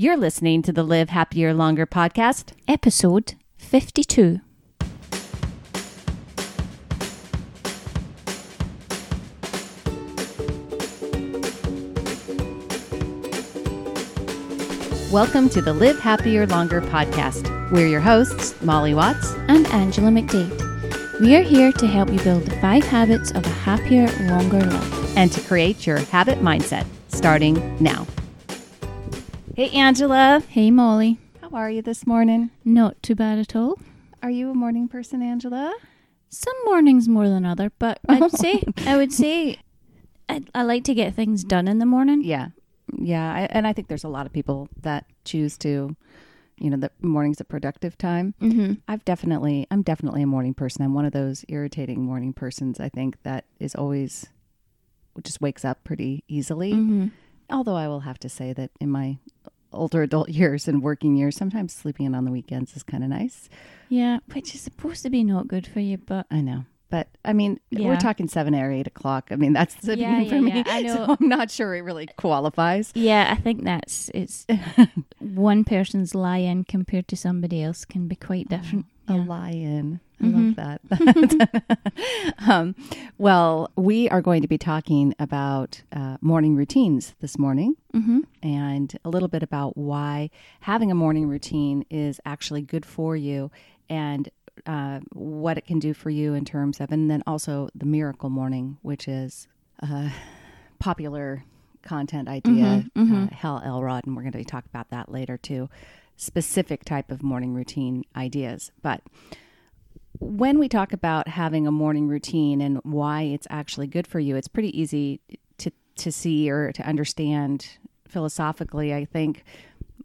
You're listening to the Live Happier Longer podcast. Episode 52. Welcome to the Live Happier Longer podcast. We're your hosts, Molly Watts. and Angela McDade. We are here to help you build the five habits of a happier, longer life. and to create your habit mindset starting now. Hey, Angela. Hey, Molly. How are you this morning? Not too bad at all. Are you a morning person, Angela? Some mornings more than other, but I'd say I would say I, I like to get things done in the morning. Yeah. Yeah. I, and I think there's a lot of people that choose to, you know, the morning's a productive time. Mm-hmm. I've definitely, I'm definitely a morning person. I'm one of those irritating morning persons, I think, that is always, just wakes up pretty easily. Mm-hmm. Although I will have to say that in my older adult years and working years, sometimes sleeping in on the weekends is kind of nice. Yeah, which is supposed to be not good for you, but I know. But I mean, Yeah. we're talking seven or eight o'clock. I mean, that's the Yeah, beginning for yeah, me. yeah. I know. So I'm not sure it really qualifies. yeah, I think that's it's one person's lie-in compared to somebody else can be quite different. A Yeah. lion. I love that. um, well, we are going to be talking about uh, morning routines this morning Mm-hmm. and a little bit about why having a morning routine is actually good for you and uh, what it can do for you in terms of, and then also the miracle morning, which is a popular content idea, Mhm, mhm. Uh, Hal Elrod, and we're going to talk about that later too. Specific type of morning routine ideas, but when we talk about having a morning routine and why it's actually good for you, it's pretty easy to to see or to understand philosophically. I think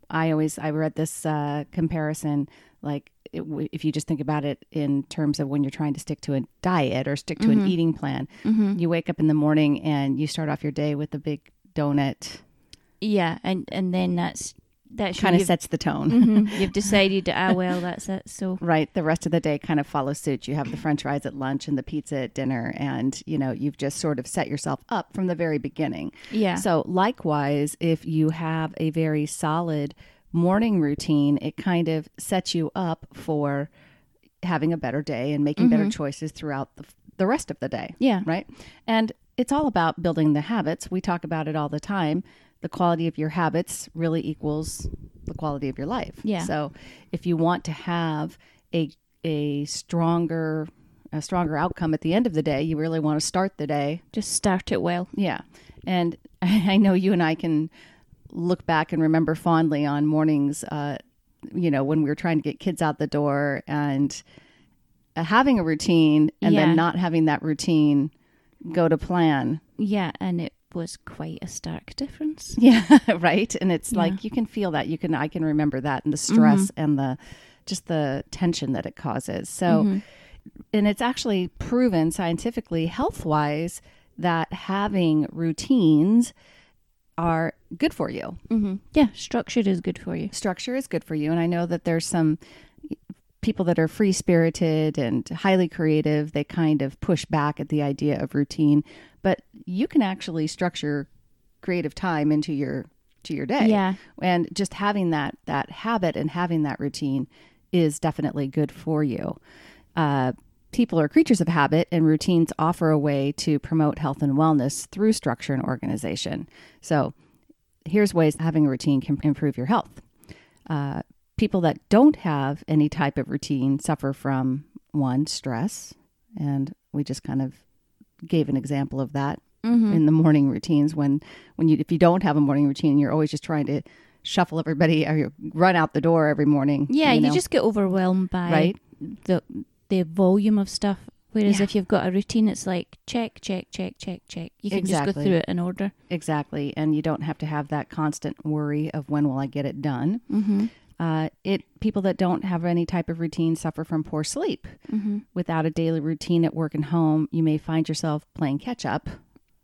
I always I read this uh, comparison like it, if you just think about it in terms of when you're trying to stick to a diet or stick to an eating plan, Mm-hmm. you wake up in the morning and you start off your day with a big donut. Yeah, and and then that's that's Kind of sets the tone. mhm, you've decided ah well that's it. So Right. The rest of the day kind of follows suit. You have the french fries at lunch and the pizza at dinner. And, you know, you've just sort of set yourself up from the very beginning. yeah, So, likewise, if you have a very solid morning routine, it kind of sets you up for having a better day and making better choices throughout the, the rest of the day. yeah, Right. And it's all about building the habits. We talk about it all the time. The quality of your habits really equals the quality of your life. Yeah. So if you want to have a a stronger a stronger outcome at the end of the day, you really want to start the day just start it well. yeah. And I know you and I can look back and remember fondly on mornings, uh, you know, when we were trying to get kids out the door and uh, having a routine and Yeah. then not having that routine go to plan. Yeah, and it was quite a stark difference. Yeah. right. And it's Yeah. like you can feel that. You can, I can remember that and the stress and the just the tension that it causes. So, Mhm. and it's actually proven scientifically health wise that having routines are good for you. Mhm. Yeah, structured is good for you. Structure is good for you. And I know that there's some people that are free spirited and highly creative. They kind of push back at the idea of routine, but you can actually structure creative time into your to your day. Yeah, And just having that that habit and having that routine is definitely good for you. Uh, people are creatures of habit, and routines offer a way to promote health and wellness through structure and organization. So, here's ways having a routine can improve your health. Uh, people that don't have any type of routine suffer from one stress, and we just kind of gave an example of that mm-hmm. in the morning routines when when you if you don't have a morning routine you're always just trying to shuffle everybody or you run out the door every morning yeah. You, know, just get overwhelmed by right the the volume of stuff. Whereas Yeah. if you've got a routine, it's like check, check, check, check, check. You can just go through it in order. exactly and you don't have to have that constant worry of when will i get it done Mm-hmm. Uh, it people that don't have any type of routine suffer from poor sleep Mm-hmm. without a daily routine at work and home you may find yourself playing catch up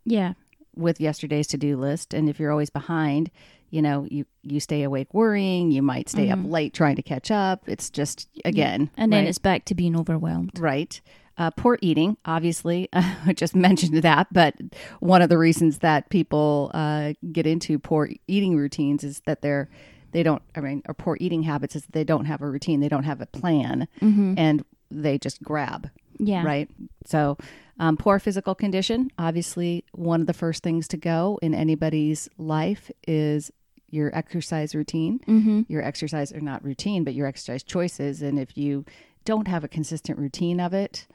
Yeah. with yesterday's to-do list and if you're always behind you know you you stay awake worrying you might stay up late trying to catch up it's just again And then right? it's back to being overwhelmed. Right. Uh, poor eating, obviously. I just mentioned that, but one of the reasons that people uh, get into poor eating routines is that they're they don't i mean or poor eating habits is they don't have a routine they don't have a plan and they just grab Yeah. right so um, poor physical condition obviously one of the first things to go in anybody's life is your exercise routine Mm-hmm. your exercise or not routine but your exercise choices and if you don't have a consistent routine of it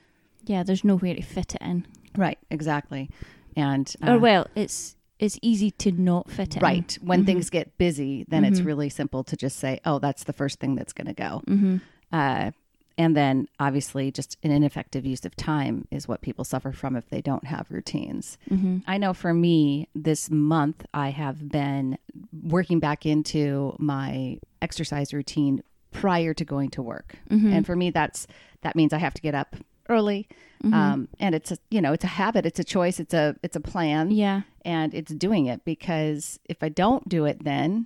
Yeah. There's nowhere to fit it in. right exactly and or uh, well, it's it's easy to not fit in. right when Mhm. things get busy then it's Mhm. really simple to just say oh that's the first thing that's going to go. Mm-hmm. uh, and then obviously just an ineffective use of time is what people suffer from if they don't have routines Mm-hmm. i know for me this month i have been working back into my exercise routine prior to going to work Mm-hmm. and for me that's that means i have to get up early Mm-hmm. um, and it's a you know it's a habit it's a choice it's a it's a plan yeah. and it's doing it because if i don't do it then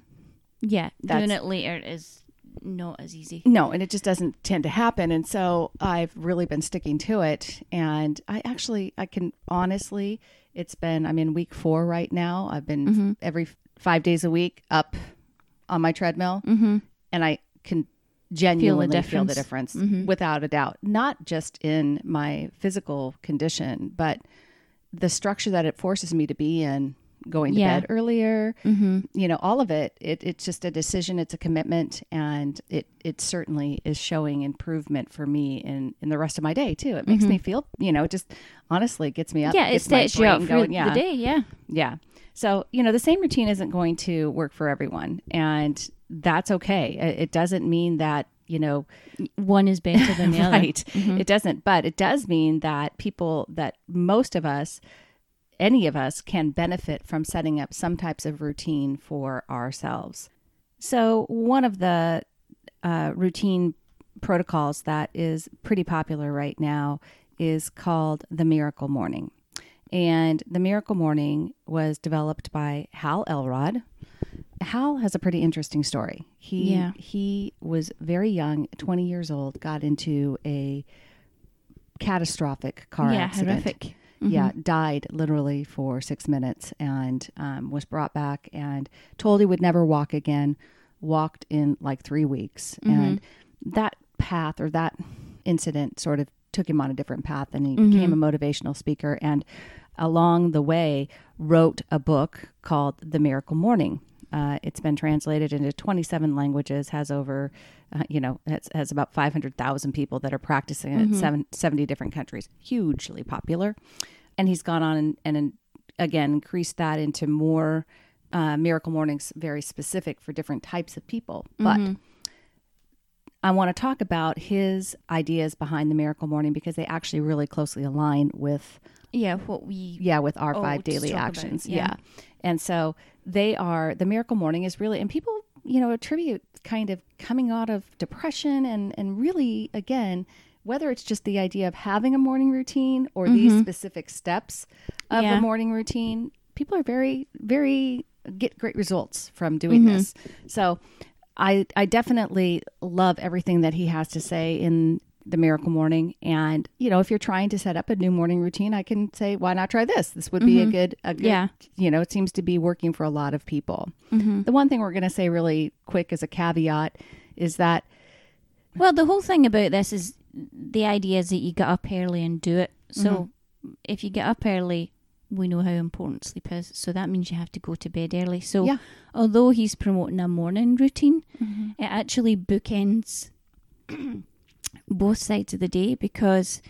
Yeah. Doing it later is not as easy. No, and it just doesn't tend to happen. And so I've really been sticking to it. And I actually, I can honestly, it's been, I'm in week four right now. I've been Mhm. every five days a week up on my treadmill, Mm-hmm. and I can genuinely feel the difference. difference, Mhm. without a doubt. Not just in my physical condition, but the structure that it forces me to be in, going to Yeah. bed earlier, Mm-hmm. you know all of it, it it's just a decision it's a commitment and it it certainly is showing improvement for me in in the rest of my day too it makes Mhm. me feel you know it just honestly gets me up Yeah, it sets you up for going. yeah the day. Yeah. yeah so you know the same routine isn't going to work for everyone and that's okay it, doesn't mean that you know One is better than the other. right Mhm. it doesn't but it does mean that people that most of us any of us can benefit from setting up some types of routine for ourselves. So one of the uh, routine protocols that is pretty popular right now is called the miracle morning. And the miracle morning was developed by hal elrod. Hal has a pretty interesting story. He Yeah. he was very young 20 years old got into a catastrophic car yeah, accident. horrific. Yeah, mm-hmm. died literally for six minutes and um, was brought back and told he would never walk again. Walked in like three weeks. And mm-hmm. that path or that incident sort of took him on a different path and he became mm-hmm. a motivational speaker. And along the way, wrote a book called The Miracle Morning. Uh, it's been translated into 27 languages, has over, uh, you know, has, has about 500,000 people that are practicing it in seven, 70 different countries. Hugely popular. And he's gone on and, and again increased that into more uh, miracle mornings, very specific for different types of people. But I want to talk about his ideas behind the miracle morning because they actually really closely align with Yeah, what we yeah with our five daily talk about, actions yeah. yeah. and so they are the miracle morning is really and people you know attribute kind of coming out of depression and and really again whether it's just the idea of having a morning routine or these specific steps of Mm-hmm. Yeah. the morning routine people are very very get great results from doing this so i i definitely love everything that he has to say in the miracle morning and you know if you're trying to set up a new morning routine i can say why not try this this would be a mm-hmm. good a good Yeah. you know it seems to be working for a lot of people Mm-hmm. the one thing we're going to say really quick as a caveat is that Well, the whole thing about this is the idea is that you get up early and do it. So mm-hmm. if you get up early, we know how important sleep is. So that means you have to go to bed early. So Yeah. although he's promoting a morning routine, mm-hmm. it actually bookends both sides of the day because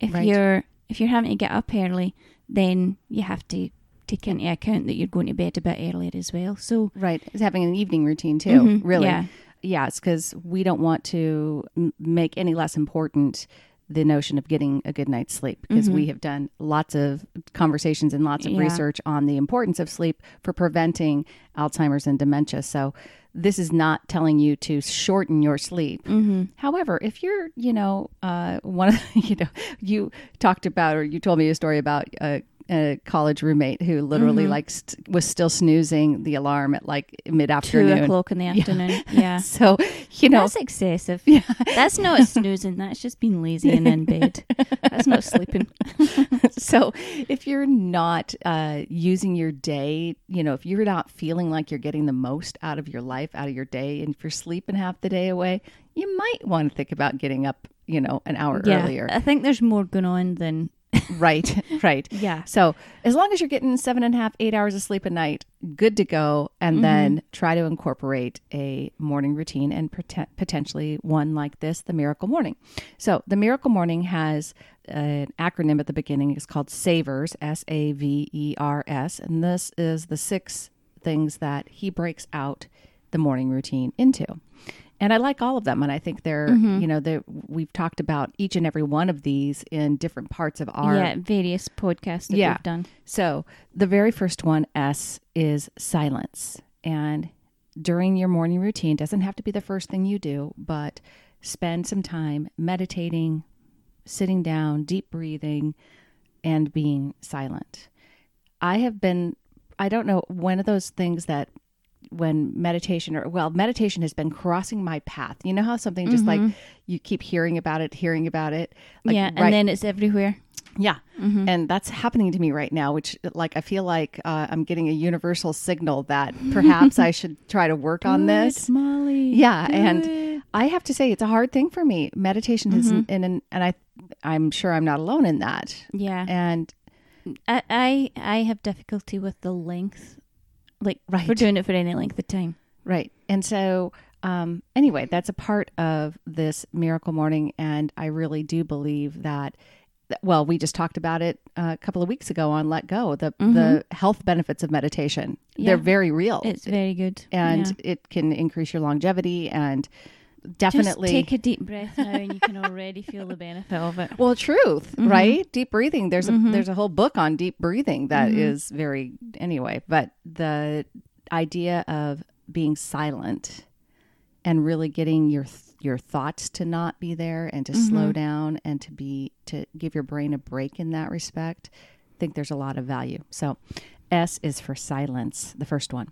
if Right. you're if you're having to get up early, then you have to take into account that you're going to bed a bit earlier as well. So right is having an evening routine too Mhm, really yeah. yeah. It's because we don't want to make any less important the notion of getting a good night's sleep because we have done lots of conversations and lots of Mm-hmm. Yeah. research on the importance of sleep for preventing alzheimer's and dementia so this is not telling you to shorten your sleep Mm-hmm. However, if you're, you know, uh, one of, you know, you talked about or you told me a story about a, a college roommate who literally Mm-hmm. like st- was still snoozing the alarm at like mid afternoon, two o'clock in the afternoon. Yeah. So you know, That's excessive. Yeah. That's not snoozing. That's just being lazy and in bed. That's not sleeping. so if you're not uh, using your day, you know, if you're not feeling like you're getting the most out of your life, out of your day, and if you're sleeping half the day away, you might want to think about getting up, you know, an hour Yeah. earlier. I think there's more going on than. right, right. Yeah. So as long as you're getting seven and a half, eight hours of sleep a night, good to go. Mm-hmm. And then try to incorporate a morning routine and poten- potentially one like this, the Miracle Morning. So the Miracle Morning has an acronym at the beginning. It's called SAVERS, S A V E R S. And this is the six things that he breaks out the morning routine into. And I like all of them, and I think they're, Mm-hmm. you know, they we've talked about each and every one of these in different parts of our yeah, various podcasts that Yeah. we've done. so the very first one, S, is silence. And during your morning routine, doesn't have to be the first thing you do, but spend some time meditating, sitting down, deep breathing, and being silent. I have been, I don't know, one of those things that when meditation or well meditation has been crossing my path you know how something just like mm-hmm. you keep hearing about it hearing about it like yeah, and right- then it's everywhere. yeah. Mm-hmm. And that's happening to me right now, which, like, I feel like uh, I'm getting a universal signal that perhaps I should try to work on this. Molly. Yeah. do And it. I have to say, it's a hard thing for me. Meditation is, and, mm-hmm. and, and I, I'm sure I'm not alone in that. Yeah. And I, I I have difficulty with the length, like right. We're doing it for any length of time. Right. And so, um, anyway, that's a part of this miracle morning. And I really do believe that, well, we just talked about it uh, a couple of weeks ago on Let Go, the, the health benefits of meditation. Yeah. They're very real. It's very good, and Yeah. it can increase your longevity and definitely. Just take a deep breath now, and you can already feel the benefit of it. well, truth, Mm-hmm. right? Deep breathing. There's a there's a whole book on deep breathing that is Mm-hmm. very anyway. But the idea of being silent and really getting your your thoughts to not be there and to Mm-hmm. slow down and to be to give your brain a break in that respect I think there's a lot of value so s is for silence the first one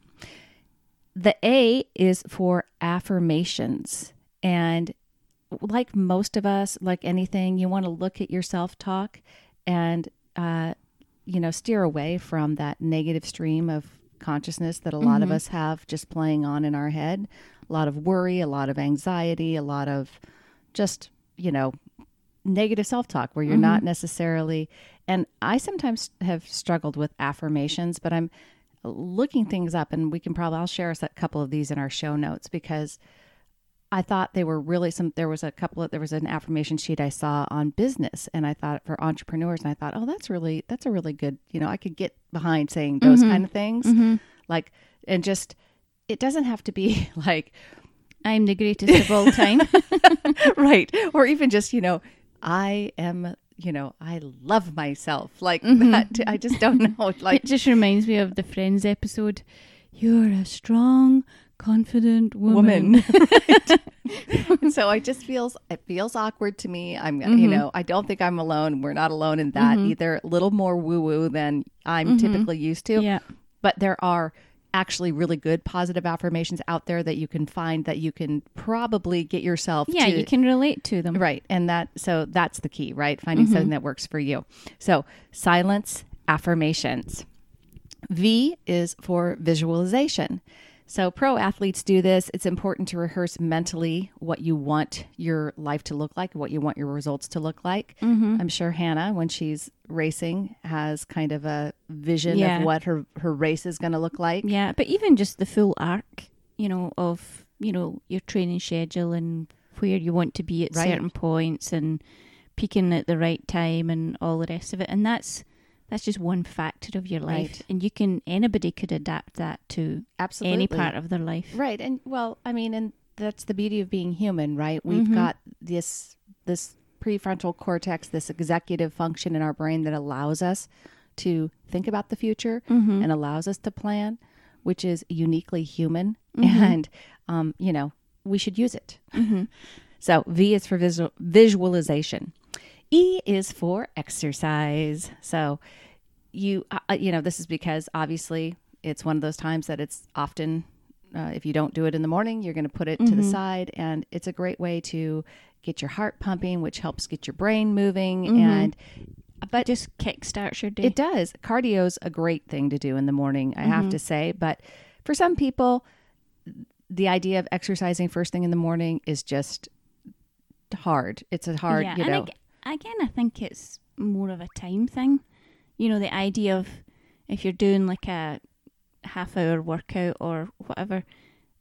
the a is for affirmations and like most of us like anything you want to look at your self-talk and uh, you know steer away from that negative stream of consciousness that a lot of us have just playing on in our head. A lot of worry a lot of anxiety a lot of just you know negative self-talk where you're not necessarily and i sometimes have struggled with affirmations but i'm looking things up and we can probably i'll share a couple of these in our show notes because I thought they were really some. There was a couple of there was an affirmation sheet I saw on business, and I thought for entrepreneurs, and I thought, oh, that's really that's a really good. You know, I could get behind saying those mm-hmm. kind of things, mm-hmm. like and just it doesn't have to be like I'm the greatest of all time. right or even just you know I am you know I love myself like mm-hmm. that. I just don't know like it just reminds me of the Friends episode. You're a strong, confident woman. woman. So I just feels it feels awkward to me. I'm you mm-hmm. know I don't think I'm alone. We're not alone in that mm-hmm. either. A little more woo woo than I'm mm-hmm. typically used to. Yeah. But there are actually really good positive affirmations out there that you can find that you can probably get yourself Yeah, to you can relate to them. Right. And that, so that's the key, right? Finding something that works for you. So, silence affirmations. V is for visualization. So, pro athletes do this. It's important to rehearse mentally what you want your life to look like, what you want your results to look like. Mm-hmm. I'm sure Hannah, when she's racing, has kind of a vision Yeah. of what her, her race is going to look like. Yeah, but even just the full arc, you know, of you know your training schedule and where you want to be at Right. certain points and peaking at the right time and all the rest of it. And that's that's just one factor of your life, Right. and you can anybody could adapt that to Absolutely. any part of their life. Right. And well, I mean, and that's the beauty of being human, right? We've mm-hmm. got this this prefrontal cortex, this executive function in our brain that allows us to think about the future mm-hmm. and allows us to plan, which is uniquely human. Mm-hmm. And um, you know, we should use it. So V is for visual, visualization. E is for exercise. So you uh, you know this is because obviously it's one of those times that it's often uh, if you don't do it in the morning, you're going to put it to the Mhm. side, and it's a great way to get your heart pumping, which helps get your brain moving. Mhm. And but just kickstarts your day. it does. Cardio's a great thing to do in the morning, I have Mhm. to say. But for some people, the idea of exercising first thing in the morning is just hard. It's a hard, yeah, you and know. ag- again, I think it's more of a time thing. You know, the idea of if you're doing like a half hour workout or whatever,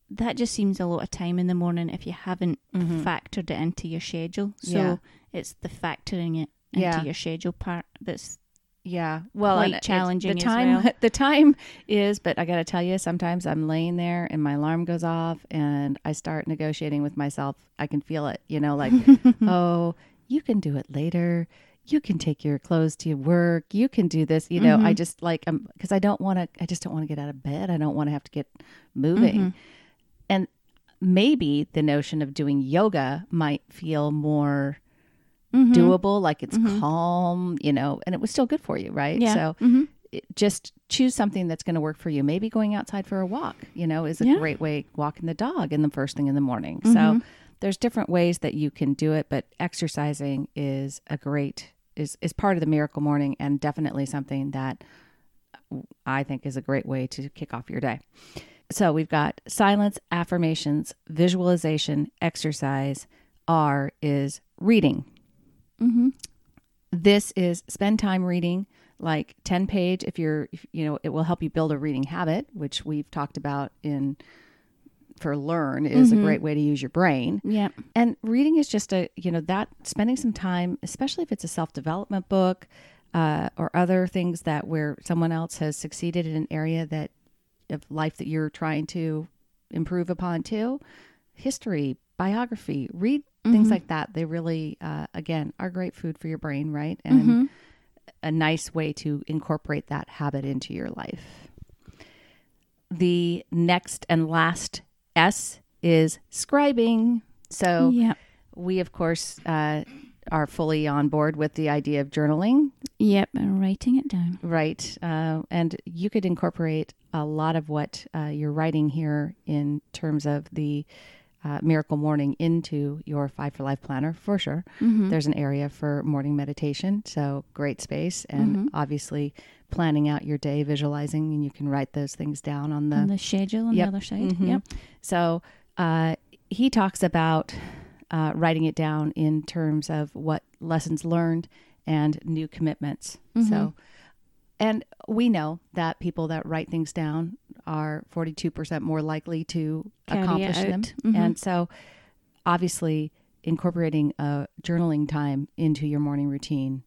that just seems a lot of time in the morning if you haven't Mhm. factored it into your schedule. So Yeah. it's the factoring it into Yeah. your schedule part that's Yeah, well, quite challenging The time, well. the time is, but I got to tell you, sometimes I'm laying there and my alarm goes off, and I start negotiating with myself. I can feel it, you know, like, oh, you can do it later. You can take your clothes to work. You can do this. You know, I Mhm. just like, um, because I don't want to. I just don't want to get out of bed. I don't want to have to get moving. Mhm. And maybe the notion of doing yoga might feel more Mhm. doable, like it's Mhm. calm, you know, and it was still good for you, right? Yeah. So Mhm. it- just choose something that's going to work for you. Maybe going outside for a walk, you know, is a Yeah. great way. Walking the dog in the first thing in the morning. So Mhm. There's different ways that you can do it, but exercising is a great is is part of the miracle morning and definitely something that I think is a great way to kick off your day. So we've got silence, affirmations, visualization, exercise. R is reading Mhm. this is spend time reading like 10 page if you're if, you know it will help you build a reading habit which we've talked about in for learn is Mhm. a great way to use your brain Yeah. and reading is just a you know that spending some time especially if it's a self-development book uh, or other things that where someone else has succeeded in an area that of life that you're trying to improve upon too history biography read things Mhm. like that they really uh, again are great food for your brain right and Mhm. a nice way to incorporate that habit into your life the next and last s is scribing so yeah. we of course uh, are fully on board with the idea of journaling Yep. And writing it down. right uh, and you could incorporate a lot of what uh, you're writing here in terms of the uh, miracle morning into your five for life planner for sure Mhm. there's an area for morning meditation so great space and Mhm. obviously planning out your day visualizing and you can write those things down on the on the schedule on Yep. the other side. Mhm. Yep. So uh, he talks about uh, writing it down in terms of what lessons learned and new commitments. Mhm. So, and we know that people that write things down are 42% more likely to Carry accomplish them. Mhm. And so, obviously, incorporating a journaling time into your morning routine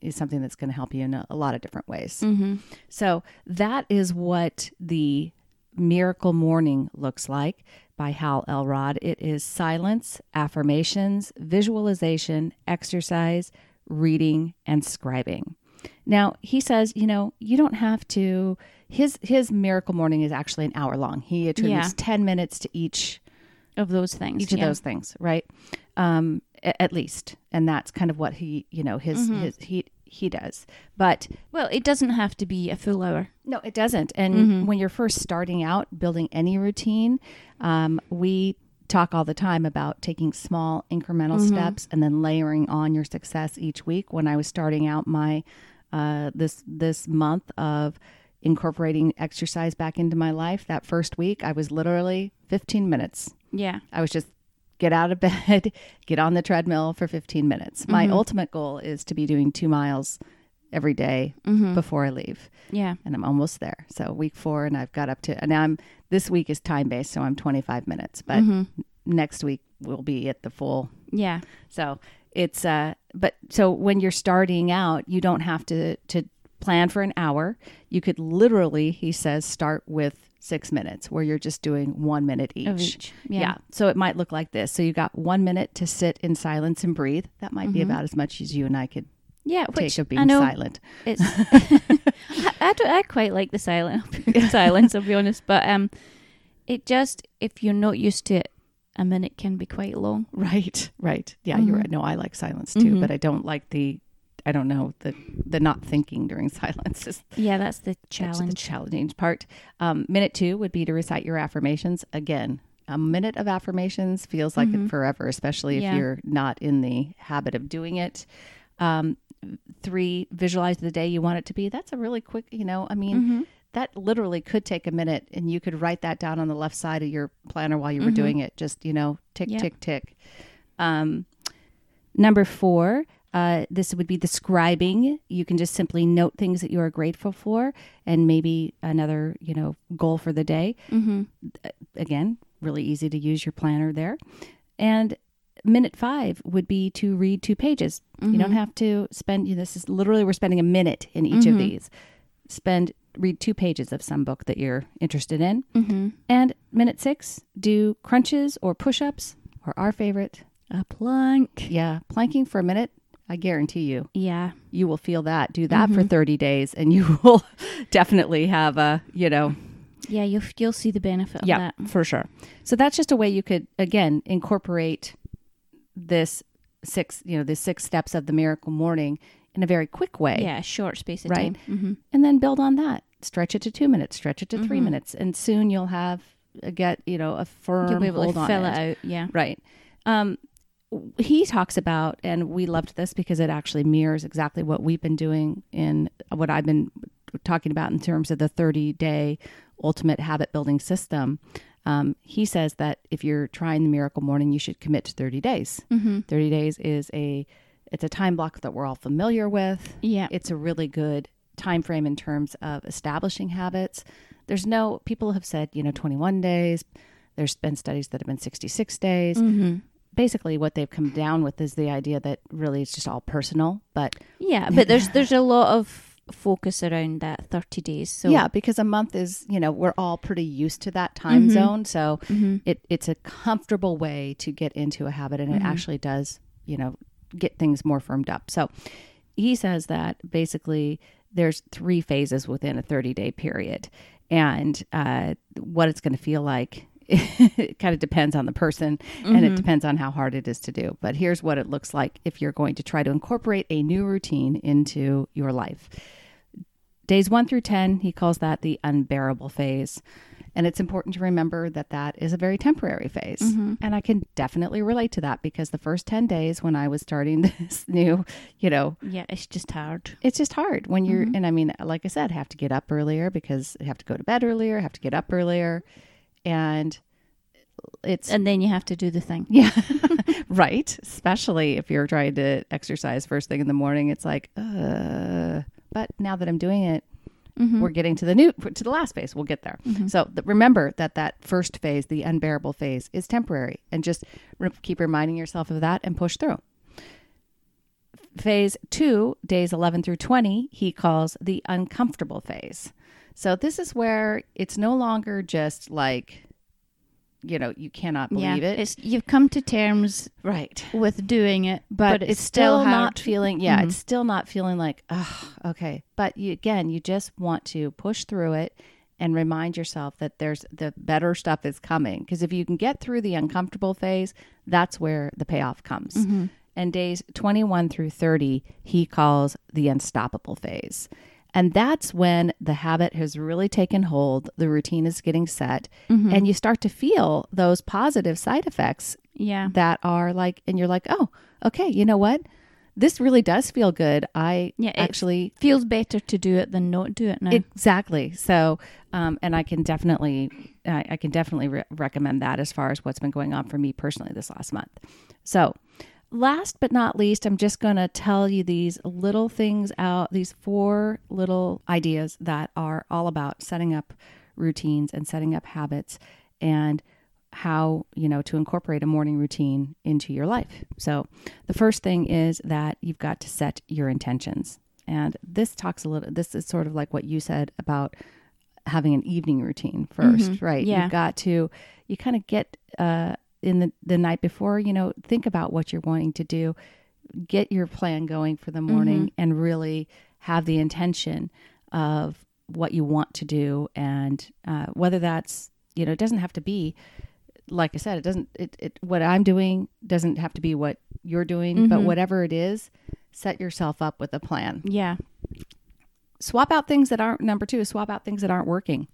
is something that's going to help you in a, a lot of different ways. Mhm. So that is what the Miracle Morning looks like by Hal Elrod. It is silence, affirmations, visualization, exercise, reading, and scribing. Now he says, you know, you don't have to. His his Miracle Morning is actually an hour long. He attributes Yeah. ten minutes to each Of those things. each of those things, right? Um, at least, and that's kind of what he, you know, his Mhm. his he he does. But Well, it doesn't have to be a full hour. no, it doesn't. And Mhm. when you're first starting out building any routine, um, we talk all the time about taking small incremental Mhm. steps and then layering on your success each week. When I was starting out my uh, this this month of incorporating exercise back into my life, that first week I was literally 15 minutes. Yeah. I was just get out of bed, get on the treadmill for 15 minutes. My Mhm. ultimate goal is to be doing two miles every day Mm-hmm. before I leave Yeah. and I'm almost there. So week four, and I've got up to and now I'm this week is time based, so I'm 25 minutes, but Mhm. next week we'll be at the full. Yeah. So it's uh, but so when you're starting out, you don't have to to plan for an hour. You could literally, he says, start with six minutes where you're just doing one minute each. Each. Yeah. Yeah. So it might look like this. So you got one minute to sit in silence and breathe. That might be Mhm. about as much as you and I could Yeah. take Which of being I know silent. it's. I, I, do, I quite like the silent silence. I'll be honest, but um, it just if you're not used to it, a minute can be quite long. Right, right. Yeah, you're Mhm. right. No, I like silence too, Mhm. but I don't like the I don't know the the not thinking during silence is Yeah, that's the that's the challenge. challenging part. Um, minute two would be to recite your affirmations. Again, a minute of affirmations feels like it forever, especially if Mm-hmm. Yeah. you're not in the habit of doing it. Um, three, visualize the day you want it to be. That's a really quick, you know, I mean, Mm-hmm. that literally could take a minute and you could write that down on the left side of your planner while you were doing it. Just, you know, tick, Yep. tick, tick. Um, number four, uh, this would be the scribing. You can just simply note things that you are grateful for and maybe another, you know, goal for the day. Mm-hmm. Again, really easy to use your planner there. And minute five would be to read two pages. You don't have to spend, you know, this is literally, we're spending a minute in each of these. Spend, read two pages of some book that you're interested in. Mm-hmm. And minute six, do crunches or push ups or our favorite. A plank. Yeah, planking for a minute. I guarantee you, Yeah. you will feel that. Do that for 30 days and you will definitely have a, you know, Yeah, you'll you'll see the benefit of yeah, for sure. So that's just a way you could, again, incorporate this six, you know, the six steps of the miracle morning in a very quick way. Yeah, short space of Right. time. Mm-hmm. And then build on that. Stretch it to two minutes, stretch it to three minutes. And soon you'll have, a get, you know, a firm You'll be able hold to on fill it. it out. Yeah. Right. Um, he talks about, and we loved this because it actually mirrors exactly what we've been doing in what I've been talking about in terms of the 30 day ultimate habit building system. Um, he says that if you're trying the miracle morning, you should commit to 30 days. Mm-hmm. 30 days is a it's a time block that we're all familiar with. Yeah. It's a really good time frame in terms of establishing habits. There's no people have said, you know, 21 days. There's been studies that have been 66 days. Mm-hmm. Basically what they've come down with is the idea that really it's just all personal, but Yeah, but there's there's a lot of focus around that 30 days. So yeah, because a month is, you know, we're all pretty used to that time Mhm. zone, so Mhm. it it's a comfortable way to get into a habit and it Mhm. actually does, you know, get things more firmed up. So he says that basically there's three phases within a 30 day period and uh, what it's going to feel like it kind of depends on the person and it Mhm. depends on how hard it is to do but here's what it looks like if you're going to try to incorporate a new routine into your life days 1 through 10 he calls that the unbearable phase and it's important to remember that that is a very temporary phase. Mhm. And I can definitely relate to that because the first 10 days when I was starting this new, you know, yeah, it's just hard. it's just hard when you're, Mhm. and I mean, like I said, have to get up earlier because I have to go to bed earlier, have to get up earlier. And it's, And then you have to do the thing. yeah, right. Especially if you're trying to exercise first thing in the morning. It's like, uh, but now that I'm doing it, Mhm. we're getting to the new to the last phase we'll get there Mhm. so th- remember that that first phase the unbearable phase is temporary and just re- keep reminding yourself of that and push through phase two days 11 through 20 he calls the uncomfortable phase so this is where it's no longer just like you know you cannot believe yeah, it It's you've come to terms right with doing it, but, but, it's, it's, still, hard. not feeling yeah Mhm. it's still not feeling like oh okay but you, again you just want to push through it and remind yourself that there's the better stuff is coming because if you can get through the uncomfortable phase that's where the payoff comes Mhm. and days 21 through 30 he calls the unstoppable phase and that's when the habit has really taken hold the routine is getting set Mhm. and you start to feel those positive side effects yeah, that are like and you're like oh okay you know what? This really does feel good. I Yeah, actually feels better to do it than not do it now. exactly. So um, and i can definitely i, I can definitely re- recommend that as far as what's been going on for me personally this last month. So last but not least i'm just going to tell you these little things out these four little ideas that are all about setting up routines and setting up habits and how you know to incorporate a morning routine into your life so the first thing is that you've got to set your intentions and this talks a little this is sort of like what you said about having an evening routine 1st Mhm. right Yeah. you've got to you kind of get uh in the the night before you know think about what you're wanting to do get your plan going for the morning and really have the intention of what you want to do and uh, whether that's you know it doesn't have to be like i said it doesn't it, it what i'm doing doesn't have to be what you're doing but Mhm. whatever it is set yourself up with a plan. Yeah. Swap out things that aren't number 2 swap out things that aren't working.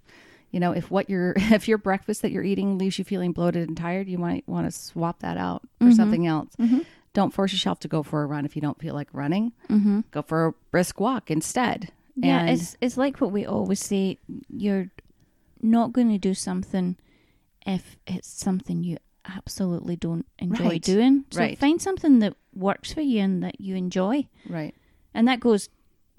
You know, if what your if your breakfast that you're eating leaves you feeling bloated and tired, you might want to swap that out for Mhm. something else. Mm-hmm. Don't force yourself to go for a run if you don't feel like running. Mm-hmm. Go for a brisk walk instead. Yeah, And- it's it's like what we always say. You're not going to do something if it's something you absolutely don't enjoy Right, doing. So right. find something that works for you and that you enjoy, Right. and that goes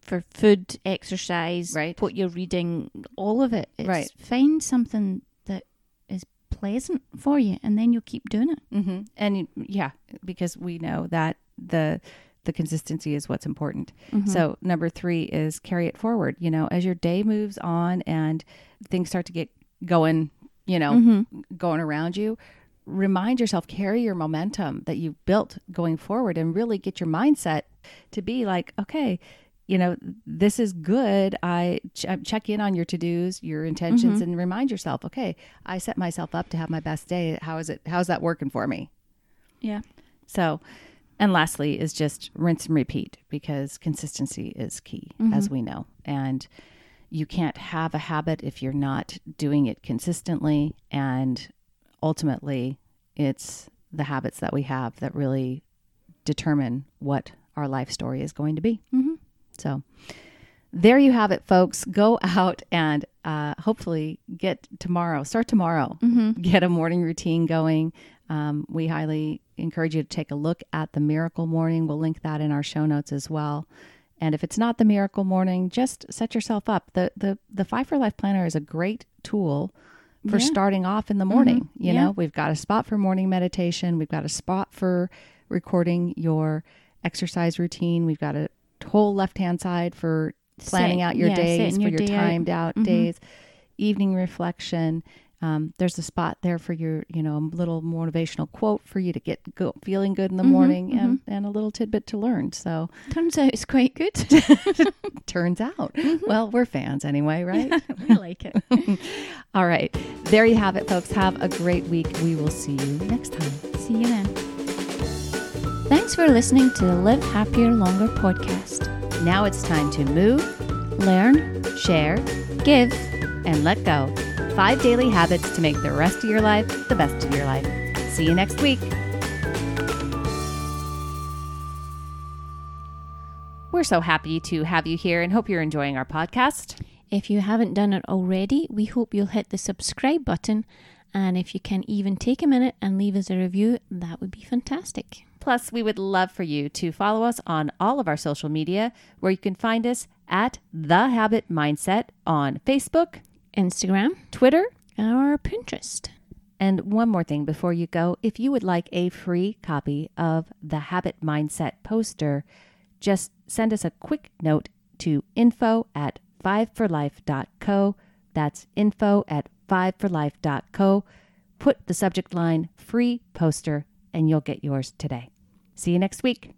for food, exercise, Right. what you're reading, all of it. It's Right. Find something that is pleasant for you, and then you'll keep doing it. Mm-hmm. And yeah, because we know that the the consistency is what's important. Mhm. So number three is carry it forward. You know, as your day moves on and things start to get going, you know, Mhm. going around you, remind yourself, carry your momentum that you've built going forward, and really get your mindset to be like, okay. You know, this is good. I ch- check in on your to dos, your intentions, Mhm. and remind yourself, okay, I set myself up to have my best day. How is it? How's that working for me? yeah. So, and lastly is just rinse and repeat because consistency is key, as we know. And you can't have a habit if you're not doing it consistently. And ultimately, it's the habits that we have that really determine what our life story is going to be. Mhm. So, there you have it, folks. Go out and uh, hopefully get tomorrow, start tomorrow, Mhm. get a morning routine going. Um, we highly encourage you to take a look at the Miracle Morning. We'll link that in our show notes as well. And if it's not the Miracle Morning, just set yourself up. the the The Five for Life Planner is a great tool for Yeah. starting off in the morning. Mhm. You Yeah. know, we've got a spot for morning meditation. We've got a spot for recording your exercise routine. We've got a whole left hand side for planning Set- out your yeah, days for your your out. timed out, Mhm. days, evening reflection. Um, there's a spot there for your, you know, a little motivational quote for you to get go, feeling good in the Mhm, morning, and and a little tidbit to learn. So Turns out it's quite good. turns out, well, we're fans anyway, right? I like it. All right, there you have it, folks. Have a great week. We will see you next time. See you then. Thanks for listening to the Live Happier Longer podcast. Now it's time to move, Learn, share, give, and let go. Five daily habits to make the rest of your life the best of your life. See you next week. We're so happy to have you here and hope you're enjoying our podcast. If you haven't done it already, we hope you'll hit the subscribe button. And if you can even take a minute and leave us a review, that would be fantastic. Plus, we would love for you to follow us on all of our social media, where you can find us at The Habit Mindset on Facebook, Instagram Twitter, or Pinterest. And one more thing before you go if you would like a free copy of the Habit Mindset poster, just send us a quick note to info at fiveforlife.co. That's info at fiveforlife.co. Put the subject line free poster and you'll get yours today. See you next week.